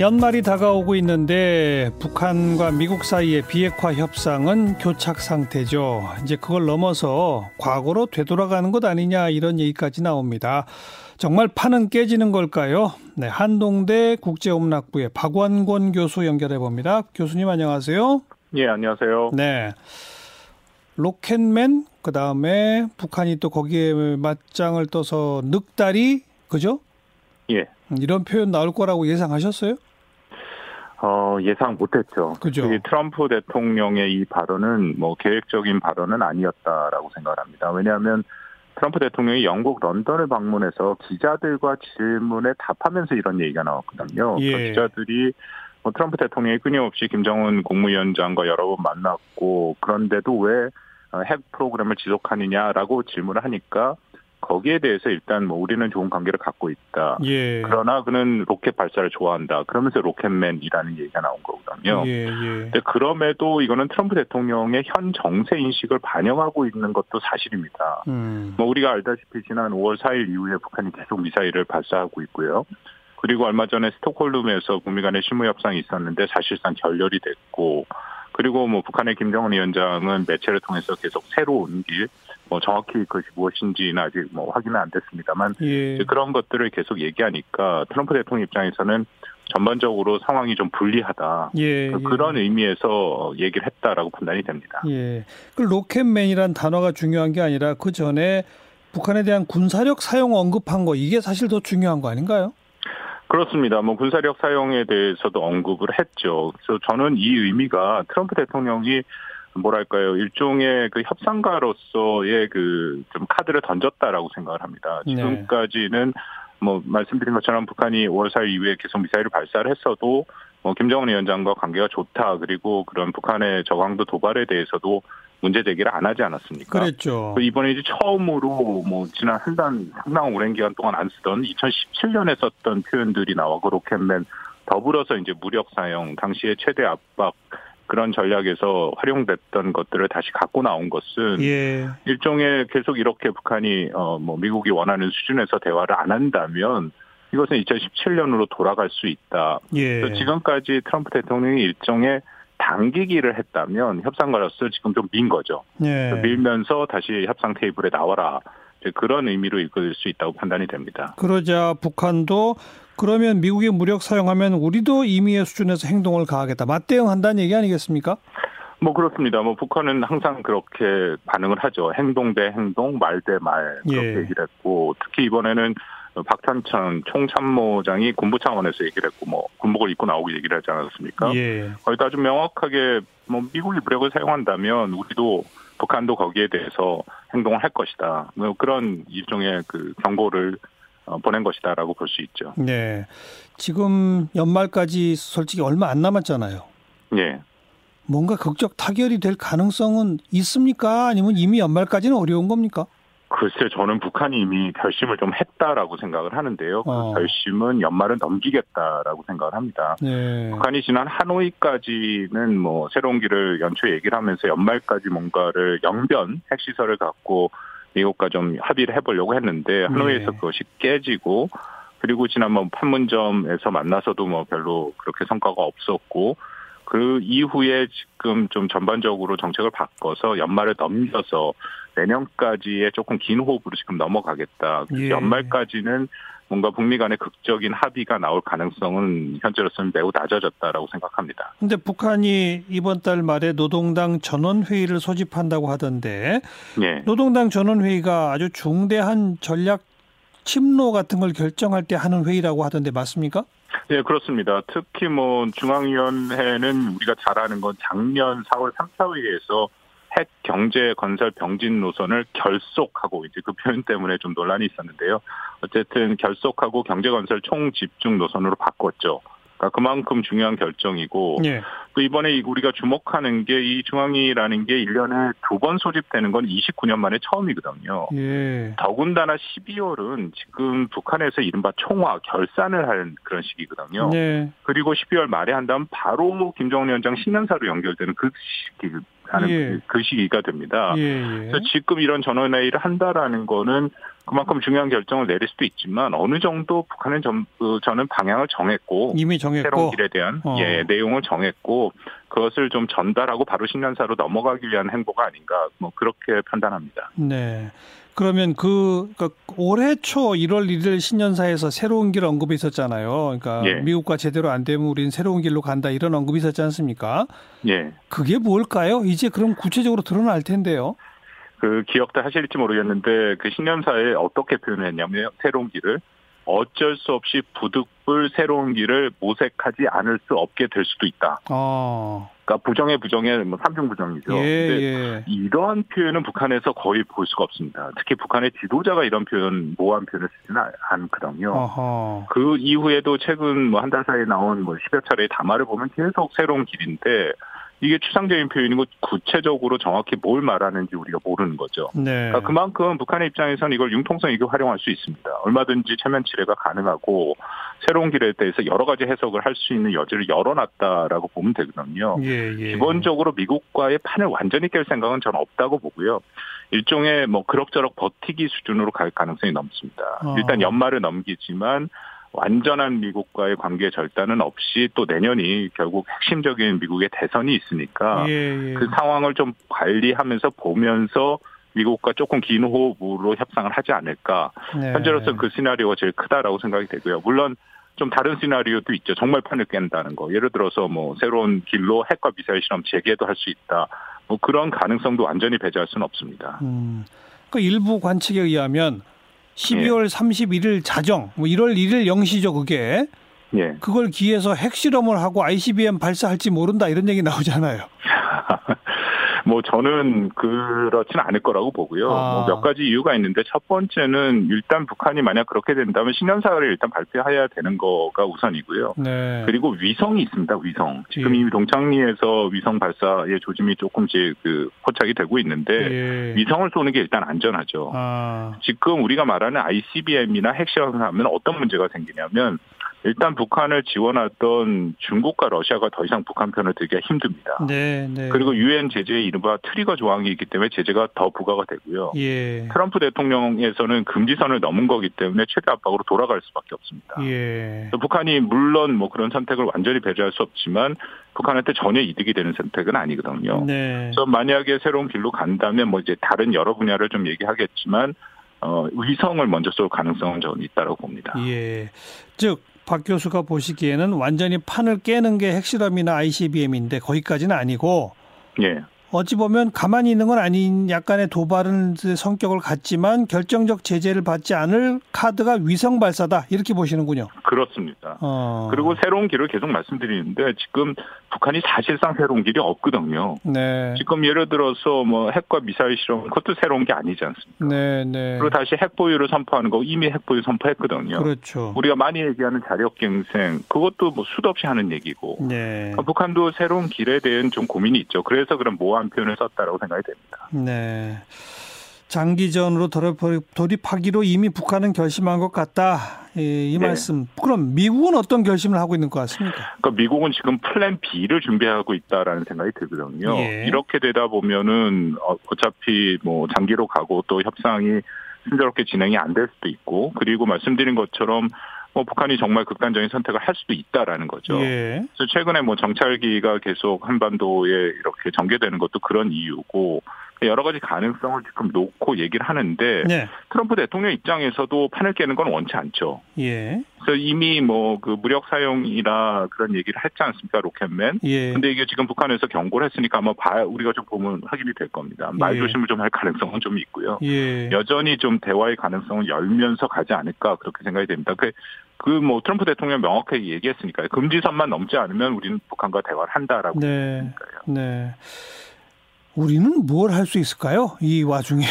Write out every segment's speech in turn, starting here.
연말이 다가오고 있는데 북한과 미국 사이의 비핵화 협상은 교착 상태죠. 이제 그걸 넘어서 과거로 되돌아가는 것 아니냐 이런 얘기까지 나옵니다. 정말 판은 깨지는 걸까요? 네, 한동대 국제음락부의 박원권 교수 연결해 봅니다. 교수님 안녕하세요. 예, 안녕하세요. 네. 로켓맨 그다음에 북한이 또 거기에 맞짱을 떠서 늑다리 그죠? 예. 이런 표현 나올 거라고 예상하셨어요? 어, 예상 못했죠. 그죠. 트럼프 대통령의 이 발언은 뭐 계획적인 발언은 아니었다라고 생각을 합니다. 왜냐하면 트럼프 대통령이 영국 런던을 방문해서 기자들과 질문에 답하면서 이런 얘기가 나왔거든요. 예. 그 기자들이 뭐 트럼프 대통령이 끊임없이 김정은 국무위원장과 여러 번 만났고 그런데도 왜 어, 핵 프로그램을 지속하느냐라고 질문을 하니까 거기에 대해서 일단 뭐 우리는 좋은 관계를 갖고 있다. 예. 그러나 그는 로켓 발사를 좋아한다. 그러면서 로켓맨이라는 얘기가 나온 거거든요. 예, 예. 근데 그럼에도 이거는 트럼프 대통령의 현 정세 인식을 반영하고 있는 것도 사실입니다. 음. 뭐 우리가 알다시피 지난 5월 4일 이후에 북한이 계속 미사일을 발사하고 있고요. 그리고 얼마 전에 스톡홀름에서 북미 간의 실무 협상이 있었는데 사실상 결렬이 됐고 그리고 뭐 북한의 김정은 위원장은 매체를 통해서 계속 새로운 길, 뭐 정확히 그것이 무엇인지는 아직 뭐 확인은 안 됐습니다만 예. 그런 것들을 계속 얘기하니까 트럼프 대통령 입장에서는 전반적으로 상황이 좀 불리하다. 예. 그 예. 그런 의미에서 얘기를 했다라고 판단이 됩니다. 예. 그 로켓맨이란 단어가 중요한 게 아니라 그 전에 북한에 대한 군사력 사용 언급한 거 이게 사실 더 중요한 거 아닌가요? 그렇습니다. 뭐 군사력 사용에 대해서도 언급을 했죠. 그래서 저는 이 의미가 트럼프 대통령이 뭐랄까요 일종의 그 협상가로서의 그 좀 카드를 던졌다라고 생각을 합니다. 네. 지금까지는 뭐 말씀드린 것처럼 북한이 5월 4일 이후에 계속 미사일을 발사를 했어도 뭐 김정은 위원장과 관계가 좋다 그리고 그런 북한의 저강도 도발에 대해서도 문제 제기를 안 하지 않았습니까? 그랬죠. 그 이번에 이제 처음으로 뭐 지난 한단 상당 오랜 기간 동안 안 쓰던 2017년에 썼던 표현들이 나와고 로켓맨 더불어서 이제 무력 사용 당시의 최대 압박 그런 전략에서 활용됐던 것들을 다시 갖고 나온 것은 예. 일종의 계속 이렇게 북한이 어 뭐 미국이 원하는 수준에서 대화를 안 한다면 이것은 2017년으로 돌아갈 수 있다. 예. 지금까지 트럼프 대통령이 일종의 당기기를 했다면 협상가로서 지금 좀 민 거죠. 예. 밀면서 다시 협상 테이블에 나와라. 그런 의미로 읽을 수 있다고 판단이 됩니다. 그러자 북한도 그러면 미국이 무력 사용하면 우리도 임의의 수준에서 행동을 가하겠다. 맞대응한다는 얘기 아니겠습니까? 뭐 그렇습니다. 뭐 북한은 항상 그렇게 반응을 하죠. 행동 대 행동, 말 대말 그렇게 예. 얘기를 했고 특히 이번에는 박탄천 총참모장이 군부 차원에서 얘기를 했고 뭐 군복을 입고 나오고 얘기를 하지 않았습니까? 예. 거기다 아주 명확하게 뭐 미국이 무력을 사용한다면 우리도 북한도 거기에 대해서 행동을 할 것이다. 뭐 그런 일종의 그 경고를 어, 보낸 것이다라고 볼 수 있죠. 네. 지금 연말까지 솔직히 얼마 안 남았잖아요. 예. 뭔가 극적 타결이 될 가능성은 있습니까? 아니면 이미 연말까지는 어려운 겁니까? 글쎄 저는 북한이 이미 결심을 좀 했다라고 생각을 하는데요. 그 어. 결심은 연말은 넘기겠다라고 생각을 합니다. 네. 북한이 지난 하노이까지는 뭐 새로운 길을 연초 얘기를 하면서 연말까지 뭔가를 영변 핵시설을 갖고 미국과 좀 합의를 해보려고 했는데 하노이에서 네. 그것이 깨지고 그리고 지난 뭐 판문점에서 만나서도 뭐 별로 그렇게 성과가 없었고 그 이후에 지금 좀 전반적으로 정책을 바꿔서 연말을 넘겨서 내년까지의 조금 긴 호흡으로 지금 넘어가겠다. 예. 연말까지는 뭔가 북미 간의 극적인 합의가 나올 가능성은 현재로서는 매우 낮아졌다라고 생각합니다. 근데 북한이 이번 달 말에 노동당 전원회의를 소집한다고 하던데 예. 노동당 전원회의가 아주 중대한 전략 침노 같은 걸 결정할 때 하는 회의라고 하던데 맞습니까? 네, 그렇습니다. 특히 뭐 중앙위원회는 우리가 잘 아는 건 작년 4월 3차 회의에서 핵 경제 건설 병진 노선을 결속하고 이제 그 표현 때문에 좀 논란이 있었는데요. 어쨌든 결속하고 경제 건설 총 집중 노선으로 바꿨죠. 그러니까 그만큼 중요한 결정이고 예. 또 이번에 이 우리가 주목하는 게 이 중앙위라는 게 1년에 두 번 소집되는 건 29년 만에 처음이거든요. 예. 더군다나 12월은 지금 북한에서 이른바 총화 결산을 할 그런 시기거든요. 네. 그리고 12월 말에 한다면 바로 김정은 위원장 신년사로 연결되는 그 시기 하는 예. 그 시기가 됩니다. 예, 예. 그래서 지금 이런 전원회의를 한다라는 거는 그만큼 중요한 결정을 내릴 수도 있지만 어느 정도 북한은 전, 그, 저는 방향을 정했고 이미 정했고 새로운 길에 대한 어. 예 내용을 정했고 그것을 좀 전달하고 바로 신년사로 넘어가기 위한 행보가 아닌가 뭐 그렇게 판단합니다. 네. 그러면 그, 그 올해 초 1월 1일 신년사에서 새로운 길 언급이 있었잖아요. 그러니까 예. 미국과 제대로 안 되면 우리는 새로운 길로 간다 이런 언급이 있었지 않습니까? 예. 그게 뭘까요? 이제 그럼 구체적으로 드러날 텐데요. 그 기억도 하실지 모르겠는데 그 신년사에 어떻게 표현했냐면 새로운 길을 어쩔 수 없이 부득불 새로운 길을 모색하지 않을 수 없게 될 수도 있다. 어. 그러니까 부정의 부정의 뭐 삼중 부정이죠. 예, 예. 이러한 표현은 북한에서 거의 볼 수가 없습니다. 특히 북한의 지도자가 이런 표현 모호한 표현을 쓰지는 않거든요. 어허. 그 이후에도 최근 뭐 한 달 사이에 나온 뭐 10여 차례의 담화를 보면 계속 새로운 길인데 이게 추상적인 표현이고 구체적으로 정확히 뭘 말하는지 우리가 모르는 거죠. 네. 그러니까 그만큼 북한의 입장에서는 이걸 융통성 있게 활용할 수 있습니다. 얼마든지 체면 치레가 가능하고 새로운 길에 대해서 여러 가지 해석을 할 수 있는 여지를 열어놨다라고 보면 되거든요. 예, 예. 기본적으로 미국과의 판을 완전히 깰 생각은 저는 없다고 보고요. 일종의 뭐 그럭저럭 버티기 수준으로 갈 가능성이 넘습니다. 어. 일단 연말을 넘기지만 완전한 미국과의 관계 절단은 없이 또 내년이 결국 핵심적인 미국의 대선이 있으니까 예, 예. 그 상황을 좀 관리하면서 보면서 미국과 조금 긴 호흡으로 협상을 하지 않을까. 네. 현재로서 그 시나리오가 제일 크다라고 생각이 되고요. 물론 좀 다른 시나리오도 있죠. 정말 판을 깬다는 거. 예를 들어서 뭐 새로운 길로 핵과 미사일 실험 재개도 할 수 있다. 뭐 그런 가능성도 완전히 배제할 수는 없습니다. 음, 그 일부 관측에 의하면 12월 예. 31일 자정, 뭐 1월 1일 0시죠, 그게. 예. 그걸 기해서 핵실험을 하고 ICBM 발사할지 모른다 이런 얘기 나오잖아요. 뭐 저는 그렇지는 않을 거라고 보고요. 아. 뭐몇 가지 이유가 있는데 첫 번째는 일단 북한이 만약 그렇게 된다면 신년사를 일단 발표해야 되는 거가 우선이고요. 네. 그리고 위성이 있습니다. 위성. 지금 예. 이미 동창리에서 위성 발사의 조짐이 조금씩 그 포착이 되고 있는데 예. 위성을 쏘는 게 일단 안전하죠. 아, 지금 우리가 말하는 ICBM이나 핵실험을 하면 어떤 문제가 생기냐면 일단 북한을 지원하던 중국과 러시아가 더 이상 북한 편을 들기가 힘듭니다. 네, 네. 그리고 유엔 제재의 이른바 트리거 조항이 있기 때문에 제재가 더 부과가 되고요. 예. 트럼프 대통령에서는 금지선을 넘은 거기 때문에 최대 압박으로 돌아갈 수밖에 없습니다. 예. 북한이 물론 뭐 그런 선택을 완전히 배제할 수 없지만 북한한테 전혀 이득이 되는 선택은 아니거든요. 네. 그래서 만약에 새로운 길로 간다면 뭐 이제 다른 여러 분야를 좀 얘기하겠지만 어, 위성을 먼저 쏠 가능성은 저는 있다고 봅니다. 예. 즉, 박 교수가 보시기에는 완전히 판을 깨는 게 핵실험이나 ICBM인데 거기까지는 아니고 예. 어찌 보면 가만히 있는 건 아닌 약간의 도발은 성격을 갖지만 결정적 제재를 받지 않을 카드가 위성 발사다 이렇게 보시는군요. 그렇습니다. 어. 그리고 새로운 길을 계속 말씀드리는데 지금 북한이 사실상 새로운 길이 없거든요. 네. 지금 예를 들어서 뭐 핵과 미사일 실험 그것도 새로운 게 아니지 않습니까? 네, 네. 그리고 다시 핵 보유를 선포하는 거 이미 핵 보유 선포했거든요. 그렇죠. 우리가 많이 얘기하는 자력갱생 그것도 뭐 수도 없이 하는 얘기고 네. 어, 북한도 새로운 길에 대한 좀 고민이 있죠. 그래서 그런 모호한 표현을 썼다라고 생각이 됩니다. 네. 장기전으로 돌입- 돌입하기로 이미 북한은 결심한 것 같다. 이, 이 네. 말씀. 그럼 미국은 어떤 결심을 하고 있는 것 같습니까? 그러니까 미국은 지금 plan B를 준비하고 있다라는 생각이 들거든요. 예. 이렇게 되다 보면은 어, 어차피 뭐 장기로 가고 또 협상이 순조롭게 진행이 안 될 수도 있고 그리고 말씀드린 것처럼 뭐 북한이 정말 극단적인 선택을 할 수도 있다라는 거죠. 예. 그래서 최근에 뭐 정찰기가 계속 한반도에 이렇게 전개되는 것도 그런 이유고 여러 가지 가능성을 지금 놓고 얘기를 하는데 네. 트럼프 대통령 입장에서도 판을 깨는 건 원치 않죠. 예. 그래서 이미 뭐 그 무력 사용이라 그런 얘기를 했지 않습니까 Rocket Man. 예. 근데 이게 지금 북한에서 경고를 했으니까 아마 봐 우리가 좀 보면 확인이 될 겁니다. 말 예. 조심을 좀 할 가능성은 좀 있고요. 예. 여전히 좀 대화의 가능성을 열면서 가지 않을까 그렇게 생각이 됩니다. 그 그뭐 트럼프 대통령 명확하게 얘기했으니까요. 금지선만 넘지 않으면 우리는 북한과 대화를 한다라고 네. 했으니까요. 네. 우리는 뭘 할 수 있을까요? 이 와중에.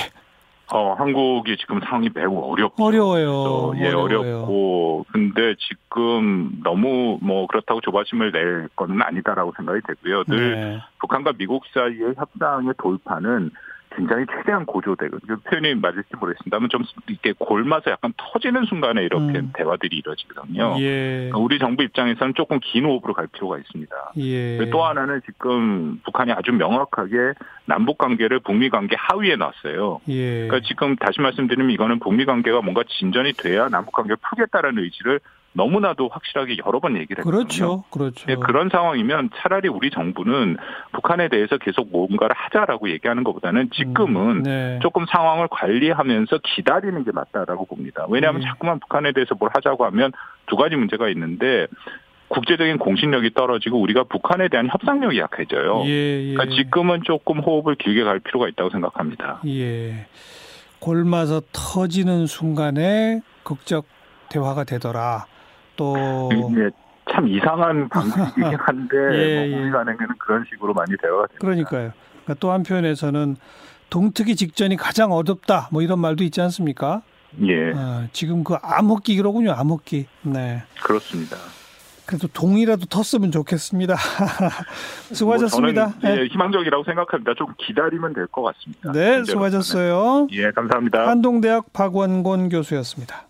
어, 한국이 지금 상황이 매우 어렵고 어려워요. 예, 어려워요. 어렵고 근데 지금 너무 뭐 그렇다고 조바심을 낼 건 아니다라고 생각이 되고요. 늘 네. 북한과 미국 사이의 협상의 돌파는 긴장이 최대한 고조되고 그 표현이 맞을지 모르겠습니다만 좀 이렇게 골마서 약간 터지는 순간에 이렇게 음. 대화들이 이루어지거든요. 예. 우리 정부 입장에서는 조금 긴 호흡으로 갈 필요가 있습니다. 예. 또 하나는 지금 북한이 아주 명확하게 남북 관계를 북미 관계 하위에 놨어요. 예. 그러니까 지금 다시 말씀드리면 이거는 북미 관계가 뭔가 진전이 돼야 남북 관계를 풀겠다라는 의지를 너무나도 확실하게 여러 번 얘기를 했거든요. 그렇죠. 그렇죠. 네, 그런 상황이면 차라리 우리 정부는 북한에 대해서 계속 뭔가를 하자라고 얘기하는 것보다는 지금은 음, 네. 조금 상황을 관리하면서 기다리는 게 맞다라고 봅니다. 왜냐하면 예. 자꾸만 북한에 대해서 뭘 하자고 하면 두 가지 문제가 있는데 국제적인 공신력이 떨어지고 우리가 북한에 대한 협상력이 약해져요. 예, 예. 그러니까 지금은 조금 호흡을 길게 갈 필요가 있다고 생각합니다. 예. 골마서 터지는 순간에 극적 대화가 되더라. 또 이게 참 이상한 방식이긴 한데 예, 뭐 예. 우리 간에는 그런 식으로 많이 대화가 됩니다. 그러니까요. 그러니까 또 한편에서는 동특이 직전이 가장 어렵다. 뭐 이런 말도 있지 않습니까? 예, 어, 지금 그 암흑기로군요. 암흑기. 네. 그렇습니다. 그래도 동이라도 텄으면 좋겠습니다. 수고하셨습니다. 뭐 예, 희망적이라고 생각합니다. 좀 기다리면 될 것 같습니다. 네. 수고하셨어요. 예, 감사합니다. 한동대학 박원곤 교수였습니다.